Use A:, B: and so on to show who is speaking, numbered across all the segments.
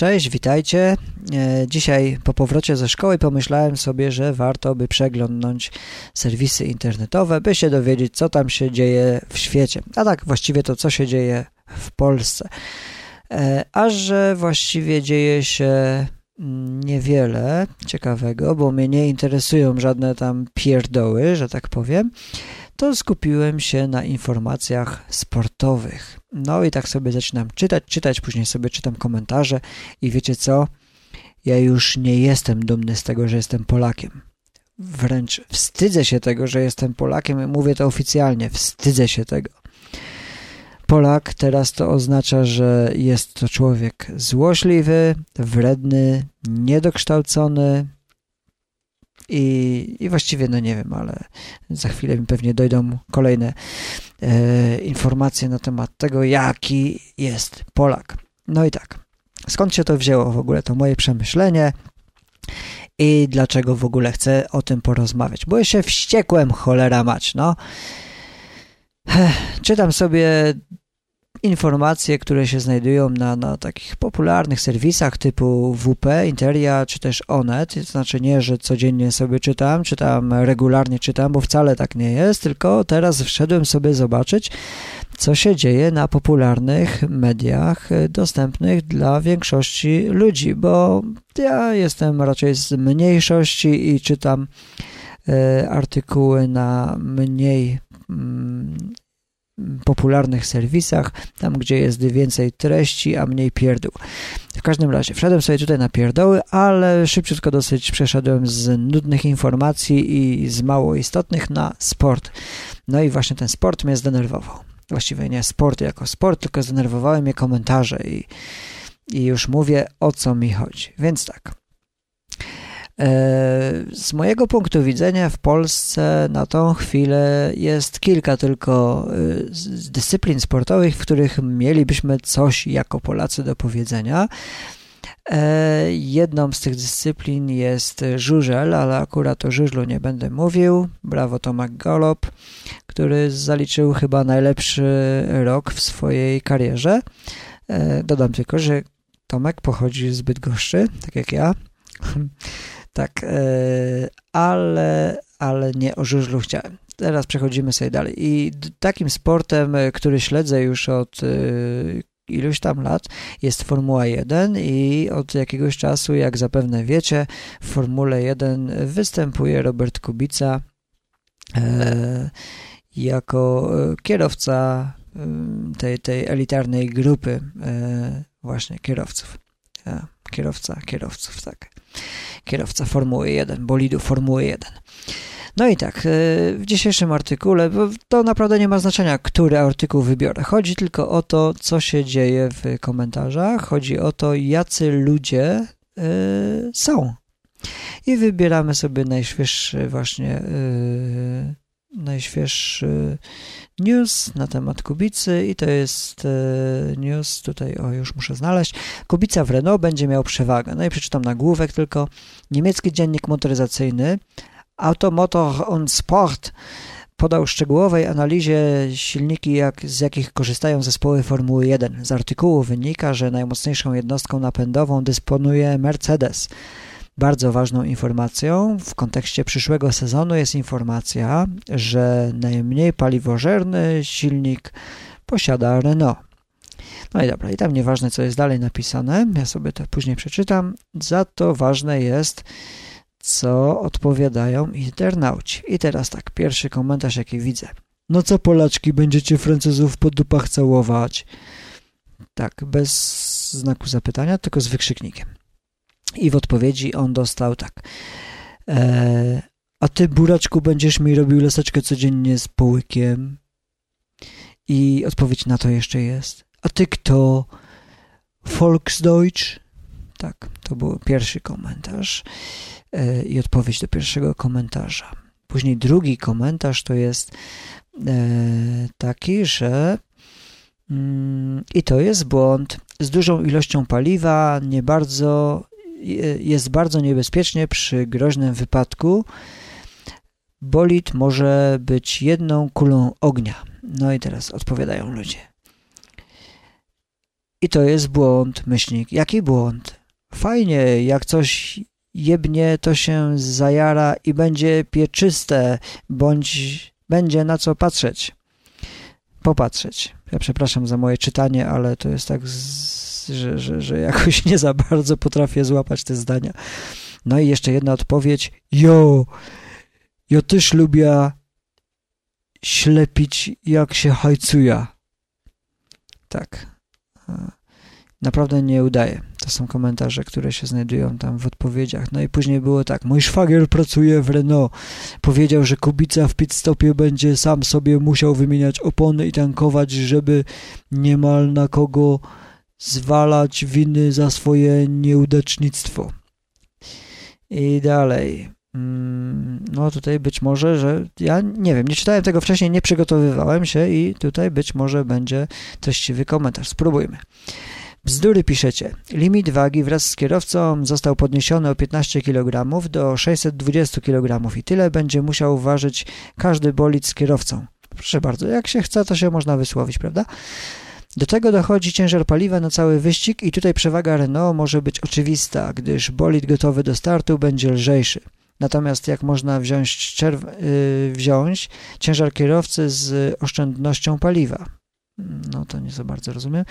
A: cześć, witajcie. E, dzisiaj po powrocie ze szkoły pomyślałem sobie, że warto by przeglądnąć serwisy internetowe, by się dowiedzieć, co tam się dzieje w świecie. A tak właściwie to, co się dzieje w Polsce. E, a że właściwie dzieje się niewiele ciekawego, bo mnie nie interesują żadne tam pierdoły, że tak powiem, to skupiłem się na informacjach sportowych. No i tak sobie zaczynam czytać, czytać, później sobie czytam komentarze i wiecie co? Ja już nie jestem dumny z tego, że jestem Polakiem. Wręcz wstydzę się tego, że jestem Polakiem i mówię to oficjalnie. Wstydzę się tego. Polak teraz to oznacza, że jest to człowiek złośliwy, wredny, niedokształcony, i, i właściwie, no nie wiem, ale za chwilę mi pewnie dojdą kolejne e, informacje na temat tego, jaki jest Polak. No i tak, skąd się to wzięło w ogóle, to moje przemyślenie i dlaczego w ogóle chcę o tym porozmawiać? Bo ja się wściekłem, cholera mać, no. Czytam sobie informacje, które się znajdują na, na takich popularnych serwisach typu WP, Interia czy też Onet. To znaczy nie, że codziennie sobie czytam, czytam regularnie czytam, bo wcale tak nie jest, tylko teraz wszedłem sobie zobaczyć, co się dzieje na popularnych mediach dostępnych dla większości ludzi, bo ja jestem raczej z mniejszości i czytam e, artykuły na mniej mm, popularnych serwisach, tam gdzie jest więcej treści, a mniej pierdół. W każdym razie, wszedłem sobie tutaj na pierdoły, ale szybciutko dosyć przeszedłem z nudnych informacji i z mało istotnych na sport. No i właśnie ten sport mnie zdenerwował. Właściwie nie sport jako sport, tylko zdenerwowały mnie komentarze i, i już mówię o co mi chodzi. Więc tak. E, z mojego punktu widzenia w Polsce na tą chwilę jest kilka tylko e, dyscyplin sportowych, w których mielibyśmy coś jako Polacy do powiedzenia. E, jedną z tych dyscyplin jest żużel, ale akurat o żużlu nie będę mówił. Brawo Tomek Golop, który zaliczył chyba najlepszy rok w swojej karierze. Dodam tylko, że Tomek pochodzi z Bydgoszczy, tak jak ja. Tak, e, ale, ale nie o żużlu chciałem. Teraz przechodzimy sobie dalej. I takim sportem, e, który śledzę już od e, iluś tam lat jest Formuła 1 i od jakiegoś czasu, jak zapewne wiecie, w Formule 1 występuje Robert Kubica jako kierowca tej, tej elitarnej grupy właśnie kierowców. Kierowca kierowców, tak kierowca Formuły 1, bolidu Formuły 1. No i tak, e, w dzisiejszym artykule, bo to naprawdę nie ma znaczenia, który artykuł wybiorę. Chodzi tylko o to, co się dzieje w komentarzach, chodzi o to, jacy ludzie y, są. I wybieramy sobie najświeższy właśnie y, najświeższy news na temat Kubicy i to jest e, news, tutaj o już muszę znaleźć, Kubica w Renault będzie miał przewagę. No i przeczytam nagłówek tylko. Niemiecki dziennik motoryzacyjny Automotor und Sport podał szczegółowej analizie silniki, jak, z jakich korzystają zespoły Formuły 1. Z artykułu wynika, że najmocniejszą jednostką napędową dysponuje Mercedes. Bardzo ważną informacją w kontekście przyszłego sezonu jest informacja, że najmniej paliwożerny silnik posiada Renault. No i dobra, i tam nieważne co jest dalej napisane, ja sobie to później przeczytam, za to ważne jest co odpowiadają internauci. I teraz tak, pierwszy komentarz jaki widzę. No co Polaczki, będziecie Francuzów po dupach całować? Tak, bez znaku zapytania, tylko z wykrzyknikiem. I w odpowiedzi on dostał tak. E, a ty, buraczku, będziesz mi robił laseczkę codziennie z połykiem? I odpowiedź na to jeszcze jest. A ty kto? Volksdeutsch? Tak, to był pierwszy komentarz e, i odpowiedź do pierwszego komentarza. Później drugi komentarz to jest e, taki, że mm, i to jest błąd. Z dużą ilością paliwa nie bardzo jest bardzo niebezpiecznie przy groźnym wypadku. Bolid może być jedną kulą ognia. No i teraz odpowiadają ludzie. I to jest błąd, myślnik. Jaki błąd? Fajnie, jak coś jebnie, to się zajara i będzie pieczyste, bądź będzie na co patrzeć. Popatrzeć. Ja przepraszam za moje czytanie, ale to jest tak, z, że, że, że jakoś nie za bardzo potrafię złapać te zdania. No i jeszcze jedna odpowiedź. Jo, ja też lubię ślepić, jak się hajcuje. Tak. Naprawdę nie udaje. To są komentarze, które się znajdują tam w odpowiedziach. No i później było tak. Mój szwagier pracuje w Renault. Powiedział, że Kubica w pit stopie będzie sam sobie musiał wymieniać opony i tankować, żeby niemal na kogo zwalać winy za swoje nieudacznictwo. I dalej. Mm, no tutaj być może, że ja nie wiem, nie czytałem tego wcześniej, nie przygotowywałem się i tutaj być może będzie treściwy komentarz. Spróbujmy. Bzdury piszecie. Limit wagi wraz z kierowcą został podniesiony o 15 kg do 620 kg i tyle będzie musiał ważyć każdy bolid z kierowcą. Proszę bardzo, jak się chce, to się można wysłowić, prawda? Do tego dochodzi ciężar paliwa na cały wyścig i tutaj przewaga Renault może być oczywista, gdyż bolid gotowy do startu będzie lżejszy. Natomiast jak można wziąć, yy, wziąć ciężar kierowcy z oszczędnością paliwa? No to nie za bardzo rozumiem.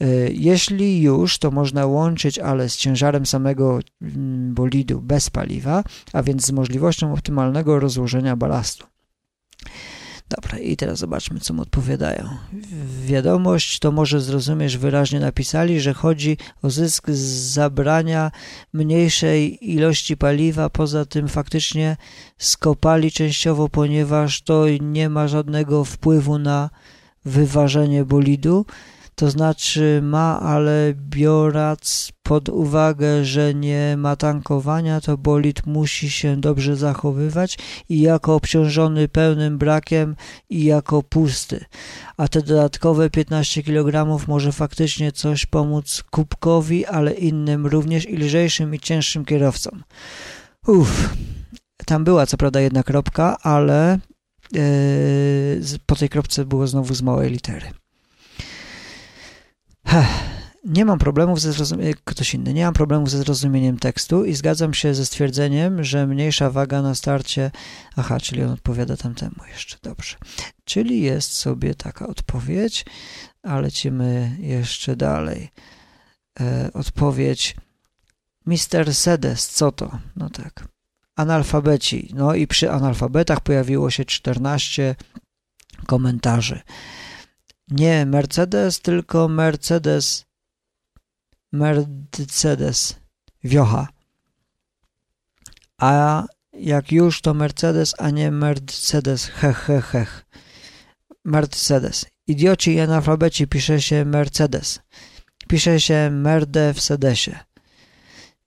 A: Yy, jeśli już, to można łączyć, ale z ciężarem samego mm, bolidu bez paliwa, a więc z możliwością optymalnego rozłożenia balastu. Dobra, i teraz zobaczmy, co mu odpowiadają. Wiadomość to może zrozumiesz wyraźnie napisali, że chodzi o zysk z zabrania mniejszej ilości paliwa, poza tym faktycznie skopali częściowo, ponieważ to nie ma żadnego wpływu na wyważenie bolidu to znaczy ma, ale biorąc pod uwagę, że nie ma tankowania, to bolid musi się dobrze zachowywać i jako obciążony pełnym brakiem i jako pusty. A te dodatkowe 15 kg może faktycznie coś pomóc kubkowi, ale innym również i lżejszym i cięższym kierowcom. Uff, tam była co prawda jedna kropka, ale yy, po tej kropce było znowu z małej litery. Nie mam problemów ze zrozumieniem, ktoś inny, nie mam problemów ze zrozumieniem tekstu i zgadzam się ze stwierdzeniem, że mniejsza waga na starcie, aha, czyli on odpowiada tamtemu jeszcze, dobrze. Czyli jest sobie taka odpowiedź, a lecimy jeszcze dalej. E, odpowiedź Mister Sedes, co to? No tak. Analfabeci. No i przy analfabetach pojawiło się 14 komentarzy nie Mercedes, tylko Mercedes Mercedes Wiocha. A jak już to Mercedes, a nie Mercedes, hech, hech, hech. Mercedes. Idioci i analfabeci pisze się Mercedes. Pisze się Merde w sedesie.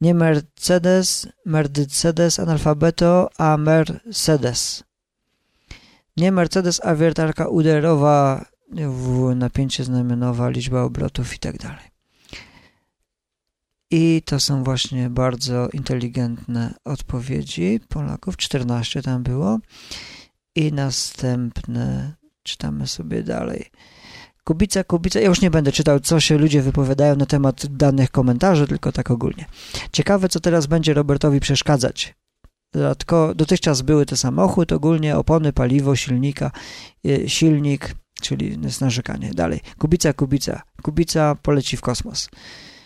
A: Nie Mercedes, Mercedes analfabeto, a Mercedes. Nie Mercedes, a wiertarka uderowa w napięcie znamionowa, liczba obrotów i tak dalej. I to są właśnie bardzo inteligentne odpowiedzi Polaków. 14 tam było. I następne czytamy sobie dalej. Kubica, kubica. Ja już nie będę czytał, co się ludzie wypowiadają na temat danych komentarzy, tylko tak ogólnie. Ciekawe, co teraz będzie Robertowi przeszkadzać. Dodatkowo, dotychczas były to samochód, ogólnie opony, paliwo, silnika, y, silnik, czyli jest narzekanie. Dalej, kubica, kubica, kubica poleci w kosmos.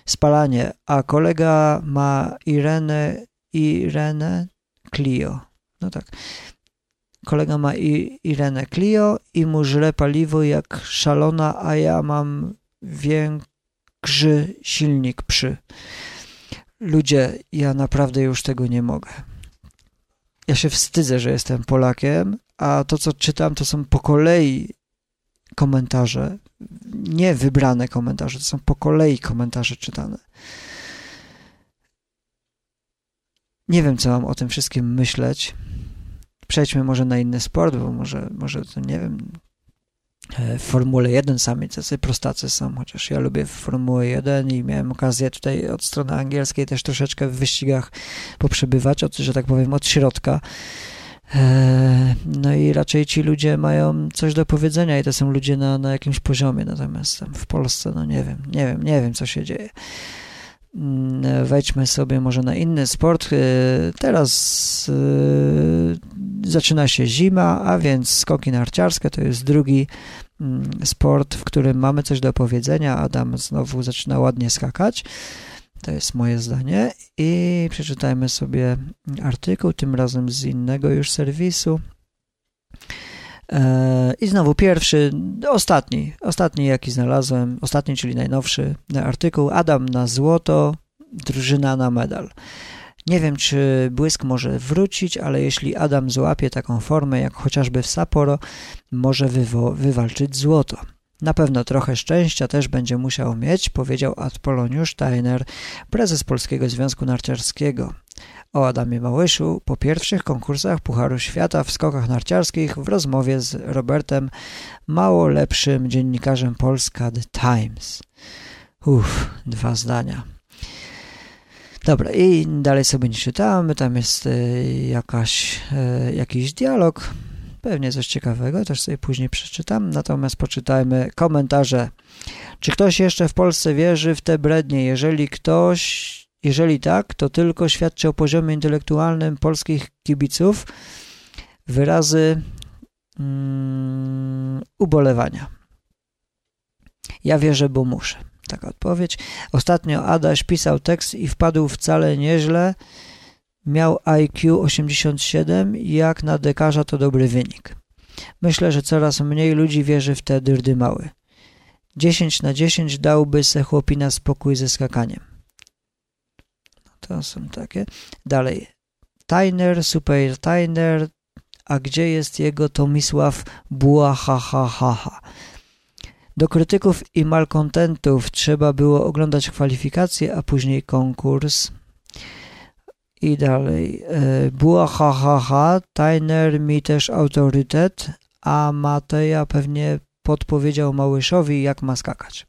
A: Spalanie, a kolega ma Irenę, Irenę Clio. No tak. Kolega ma I, Irenę Clio i mu żre paliwo jak szalona, a ja mam większy silnik przy. Ludzie, ja naprawdę już tego nie mogę. Ja się wstydzę, że jestem Polakiem, a to, co czytam, to są po kolei komentarze, nie wybrane komentarze, to są po kolei komentarze czytane. Nie wiem, co mam o tym wszystkim myśleć. Przejdźmy może na inny sport, bo może, może to nie wiem. E, w Formule 1 sami tacy prostacy są, chociaż ja lubię Formułę 1 i miałem okazję tutaj od strony angielskiej też troszeczkę w wyścigach poprzebywać, od, że tak powiem, od środka. E, no i raczej ci ludzie mają coś do powiedzenia i to są ludzie na, na jakimś poziomie, natomiast w Polsce, no nie wiem, nie wiem, nie wiem co się dzieje. Mm, wejdźmy sobie może na inny sport. E, teraz e, zaczyna się zima, a więc skoki narciarskie to jest drugi mm, sport, w którym mamy coś do powiedzenia. Adam znowu zaczyna ładnie skakać. To jest moje zdanie. I przeczytajmy sobie artykuł, tym razem z innego już serwisu. E, I znowu pierwszy, ostatni, ostatni jaki znalazłem, ostatni, czyli najnowszy artykuł. Adam na złoto, drużyna na medal. Nie wiem, czy błysk może wrócić, ale jeśli Adam złapie taką formę, jak chociażby w Sapporo, może wywalczyć złoto. Na pewno trochę szczęścia też będzie musiał mieć, powiedział Apoloniusz Steiner, prezes Polskiego Związku Narciarskiego. O Adamie Małyszu po pierwszych konkursach Pucharu Świata w skokach narciarskich w rozmowie z Robertem mało lepszym dziennikarzem Polska The Times. Uff, dwa zdania. Dobra, i dalej sobie nie czytamy, tam jest y, jakaś, y, jakiś dialog Pewnie coś ciekawego, też sobie później przeczytam. Natomiast poczytajmy komentarze. Czy ktoś jeszcze w Polsce wierzy w te brednie? Jeżeli ktoś, jeżeli tak, to tylko świadczy o poziomie intelektualnym polskich kibiców. Wyrazy mm, ubolewania. Ja wierzę, bo muszę. Taka odpowiedź. Ostatnio Adaś pisał tekst i wpadł wcale nieźle Miał IQ 87 i jak na dekarza to dobry wynik. Myślę, że coraz mniej ludzi wierzy w te dyrdymały. 10 na 10 dałby se chłopina spokój ze skakaniem. To są takie. Dalej. Tyner, Super Tyner, a gdzie jest jego Tomisław Buahahaha? Do krytyków i malkontentów trzeba było oglądać kwalifikacje, a później konkurs. I dalej. E, Była ha ha ha, Tyner mi też autorytet, a Mateja pewnie podpowiedział Małyszowi, jak ma skakać.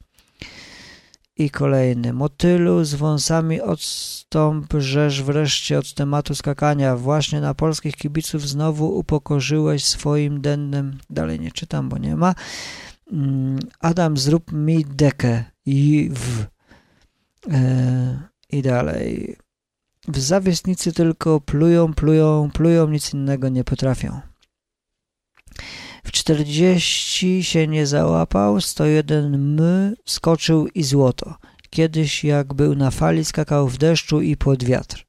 A: I kolejny. Motylu z wąsami odstąp, żeż wreszcie od tematu skakania. Właśnie na polskich kibiców znowu upokorzyłeś swoim dennem. Dalej nie czytam, bo nie ma. Mm, Adam, zrób mi dekę. I w. E, I dalej. W zawiesnicy tylko plują, plują, plują, nic innego nie potrafią. W 40 się nie załapał, 101 my skoczył i złoto. Kiedyś jak był na fali, skakał w deszczu i pod wiatr.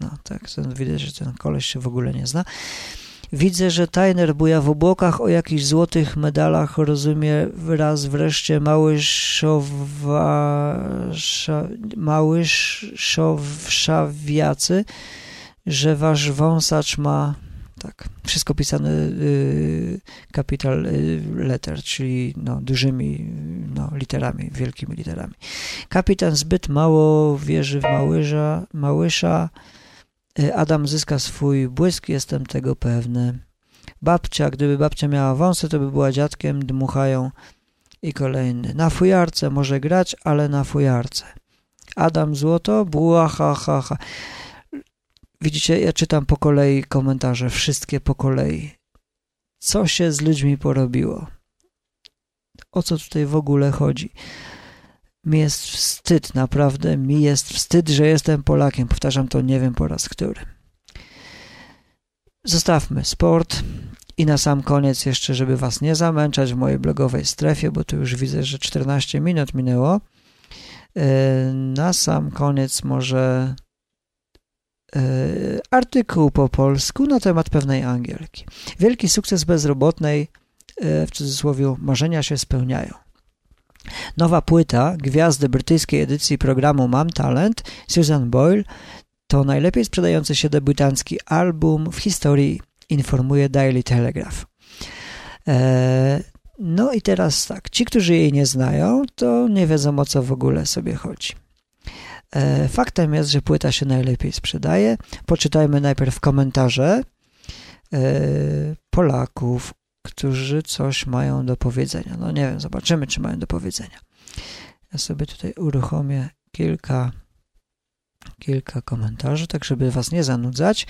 A: No tak, widać, że ten koleś się w ogóle nie zna. Widzę, że Tyner buja w obłokach o jakichś złotych medalach, rozumie raz wreszcie małyszow-szawiacy, że wasz wąsacz ma tak, wszystko pisane y, capital y, letter, czyli no, dużymi no, literami, wielkimi literami. Kapitan zbyt mało wierzy w Małysza, Małysza Y, Adam zyska swój błysk, jestem tego pewny. Babcia, gdyby babcia miała wąsy, to by była dziadkiem, dmuchają. I kolejny. Na fujarce może grać, ale na fujarce. Adam Złoto, buła, ha, ha, ha. Widzicie, ja czytam po kolei komentarze, wszystkie po kolei. Co się z ludźmi porobiło? O co tutaj w ogóle chodzi? Mi jest wstyd, naprawdę mi jest wstyd, że jestem Polakiem. Powtarzam to nie wiem po raz który. Zostawmy sport i na sam koniec jeszcze, żeby Was nie zamęczać w mojej blogowej strefie, bo tu już widzę, że 14 minut minęło. E, na sam koniec może e, artykuł po polsku na temat pewnej Angielki. Wielki sukces bezrobotnej, e, w cudzysłowie, marzenia się spełniają. Nowa płyta gwiazdy brytyjskiej edycji programu Mam Talent, Susan Boyle, to najlepiej sprzedający się debiutancki album w historii, informuje Daily Telegraph. Eee, no i teraz tak, ci, którzy jej nie znają, to nie wiedzą o co w ogóle sobie chodzi. Eee, faktem jest, że płyta się najlepiej sprzedaje. Poczytajmy najpierw komentarze eee, Polaków, którzy coś mają do powiedzenia. No nie wiem, zobaczymy, czy mają do powiedzenia. Ja sobie tutaj uruchomię kilka, kilka komentarzy, tak żeby Was nie zanudzać.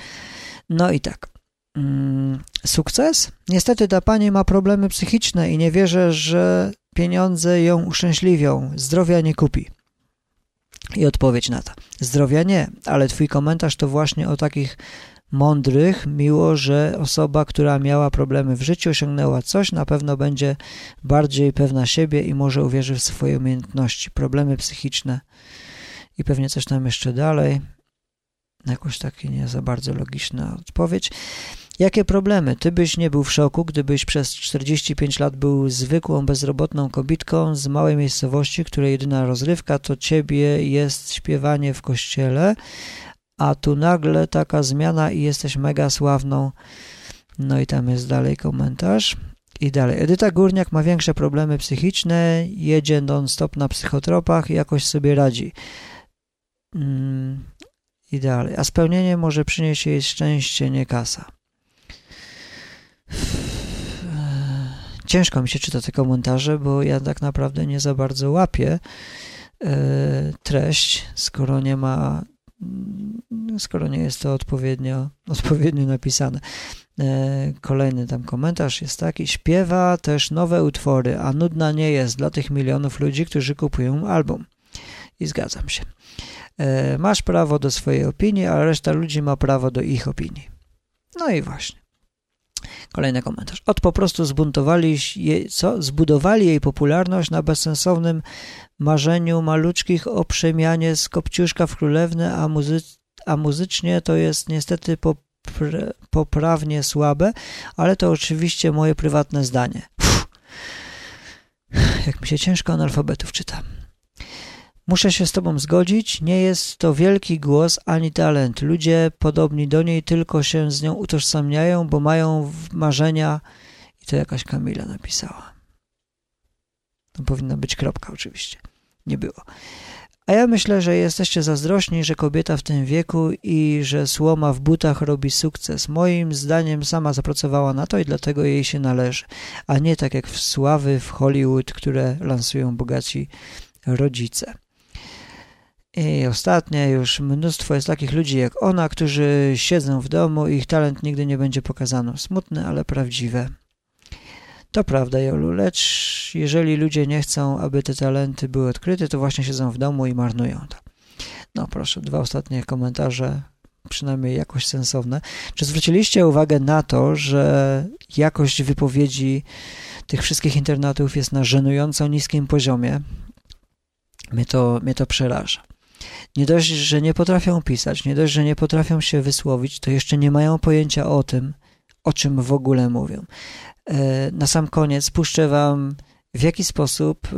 A: No i tak. mm, sukces? Niestety ta pani ma problemy psychiczne i nie wierzę, że pieniądze ją uszczęśliwią. Zdrowia nie kupi. I odpowiedź na to. Zdrowia nie, ale twój komentarz to właśnie o takich mądrych, miło, że osoba, która miała problemy w życiu, osiągnęła coś, na pewno będzie bardziej pewna siebie i może uwierzy w swoje umiejętności. Problemy psychiczne i pewnie coś tam jeszcze dalej. Jakoś taki nie za bardzo logiczna odpowiedź. Jakie problemy? Ty byś nie był w szoku, gdybyś przez 45 lat był zwykłą, bezrobotną kobitką z małej miejscowości, której jedyna rozrywka to ciebie jest śpiewanie w kościele, a tu nagle taka zmiana i jesteś mega sławną. No i tam jest dalej komentarz. I dalej. Edyta Górniak ma większe problemy psychiczne, jedzie non-stop na psychotropach i jakoś sobie radzi. Mm, I dalej. A spełnienie może przynieść jej szczęście, nie kasa. Ciężko mi się czyta te komentarze, bo ja tak naprawdę nie za bardzo łapię e, treść, skoro nie ma skoro nie jest to odpowiednio, odpowiednio napisane. E, kolejny tam komentarz jest taki: śpiewa też nowe utwory, a nudna nie jest dla tych milionów ludzi, którzy kupują album. I zgadzam się. E, masz prawo do swojej opinii, a reszta ludzi ma prawo do ich opinii. No i właśnie. Kolejny komentarz. Od po prostu zbuntowali jej, co? Zbudowali jej popularność na bezsensownym marzeniu maluczkich o przemianie z kopciuszka w królewnę, a, muzy a muzycznie to jest niestety popr poprawnie słabe, ale to oczywiście moje prywatne zdanie. Uff. Jak mi się ciężko analfabetów czyta. Muszę się z Tobą zgodzić, nie jest to wielki głos ani talent. Ludzie podobni do niej tylko się z nią utożsamiają, bo mają marzenia. I to jakaś Kamila napisała. To powinna być kropka, oczywiście. Nie było. A ja myślę, że jesteście zazdrośni, że kobieta w tym wieku i że słoma w butach robi sukces. Moim zdaniem sama zapracowała na to i dlatego jej się należy, a nie tak jak w sławy w Hollywood, które lansują bogaci rodzice. I ostatnie, już mnóstwo jest takich ludzi jak ona, którzy siedzą w domu i ich talent nigdy nie będzie pokazany. Smutne, ale prawdziwe. To prawda, Jolu, lecz jeżeli ludzie nie chcą, aby te talenty były odkryte, to właśnie siedzą w domu i marnują to. No proszę, dwa ostatnie komentarze, przynajmniej jakoś sensowne. Czy zwróciliście uwagę na to, że jakość wypowiedzi tych wszystkich internatów jest na żenująco niskim poziomie? Mnie to, mnie to przeraża. Nie dość, że nie potrafią pisać, nie dość, że nie potrafią się wysłowić, to jeszcze nie mają pojęcia o tym, o czym w ogóle mówią. E, na sam koniec puszczę Wam, w jaki sposób e,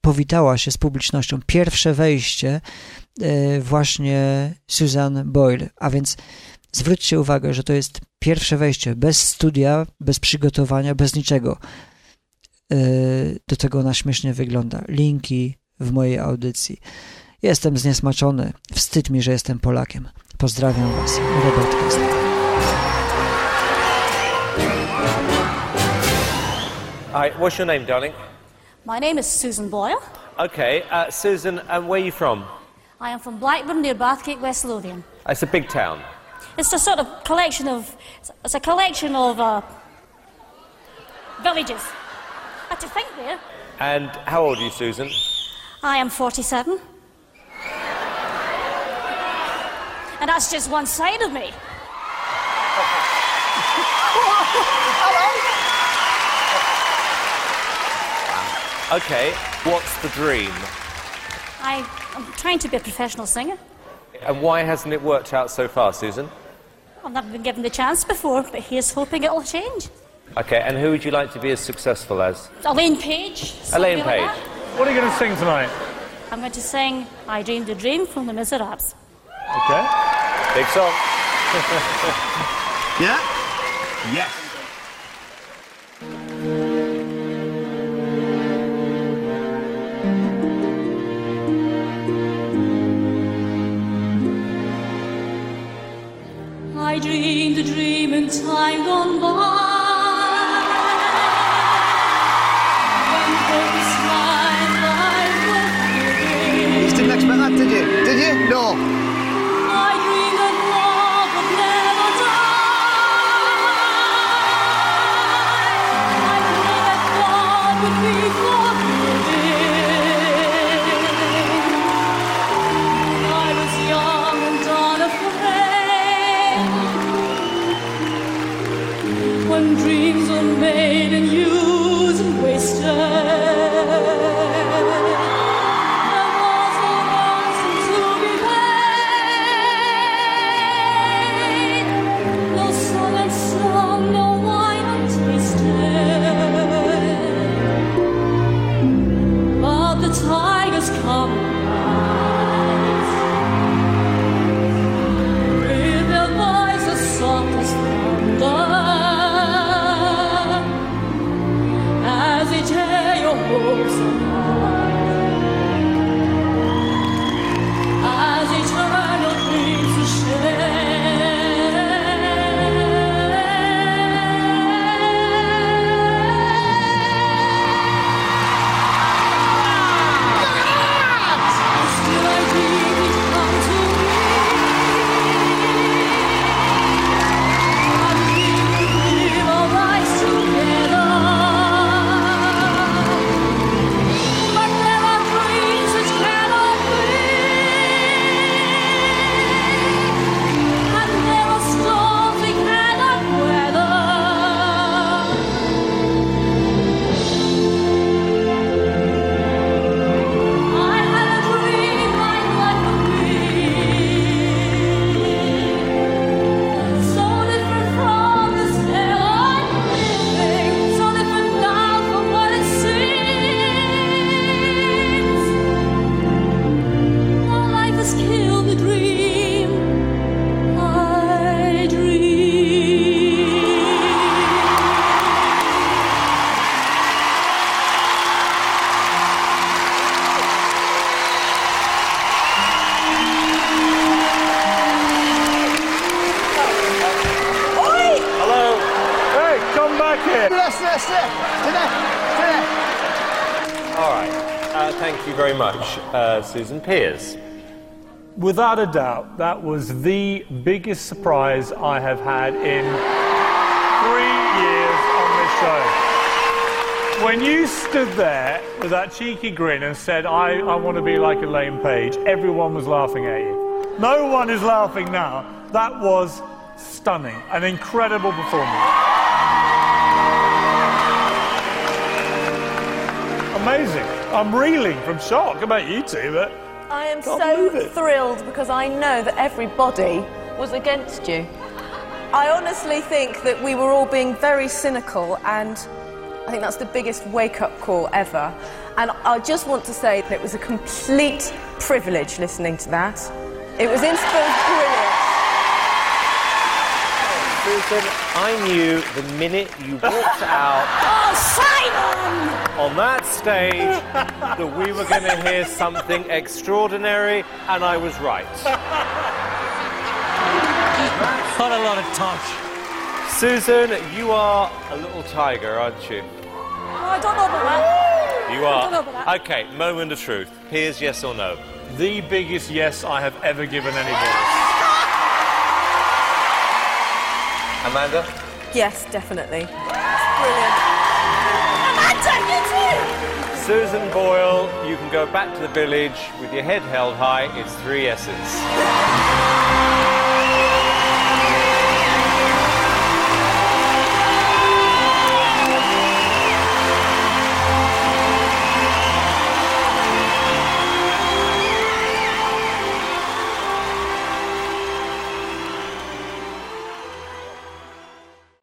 A: powitała się z publicznością. Pierwsze wejście e, właśnie Susan Boyle, a więc zwróćcie uwagę, że to jest pierwsze wejście bez studia, bez przygotowania, bez niczego. Do tego ona śmiesznie wygląda. Linki w mojej audycji. Jestem zniesmaczony. Wstyd mi, że jestem Polakiem. Pozdrawiam Was. Robert Kessler.
B: Hi, what's your name, darling?
C: My name is Susan Boyle.
B: Okay, uh, Susan, and where are you from?
C: I am from Blackburn near Bathgate, West Lothian.
B: It's a big town.
C: It's a sort of collection of. It's a collection of uh, villages. Had to think there.
B: And how old are you, Susan?
C: I am 47. and that's just one side of me.
B: Okay, what's the dream?
C: I, I'm trying to be a professional singer.
B: And why hasn't it worked out so far, Susan?
C: I've never been given the chance before, but here's hoping it'll change.
B: Okay, and who would you like to be as successful as?
C: Elaine Page.
B: Elaine
C: like
B: Page.
C: that.
D: What are you going to sing tonight?
C: I'm going to sing I Dreamed a Dream from The Miserables.
D: Okay.
B: Big song.
E: Yeah? Yes.
C: I dreamed a dream in time gone by.
E: You didn't expect that, did you? Did you? No.
B: Uh, Susan Piers.
E: Without a doubt, that was the biggest surprise I have had in three years on this show. When you stood there with that cheeky grin and said, I, I want to be like Elaine Page, everyone was laughing at you. No one is laughing now. That was stunning, an incredible performance. Amazing. I'm reeling from shock about you two, but
F: I am so thrilled because I know that everybody was against you. I honestly think that we were all being very cynical, and I think that's the biggest wake up call ever. And I just want to say that it was a complete privilege listening to that. It was inspired brilliant.
B: Susan, I knew the minute you walked out
C: Oh, Simon!
B: On that stage that we were going to hear something extraordinary, and I was right.
G: Not a lot of touch.
B: Susan, you are a little tiger, aren't you?
C: Oh, I don't know about that.
B: You
C: I don't know
B: are.
C: about that.
B: Okay, moment of truth. Here's yes or no.
E: the biggest yes I have ever given anybody.
B: Amanda?
F: Yes, definitely. Brilliant.
B: Susan Boyle, you can go back to the village with your head held high. It's three yeses.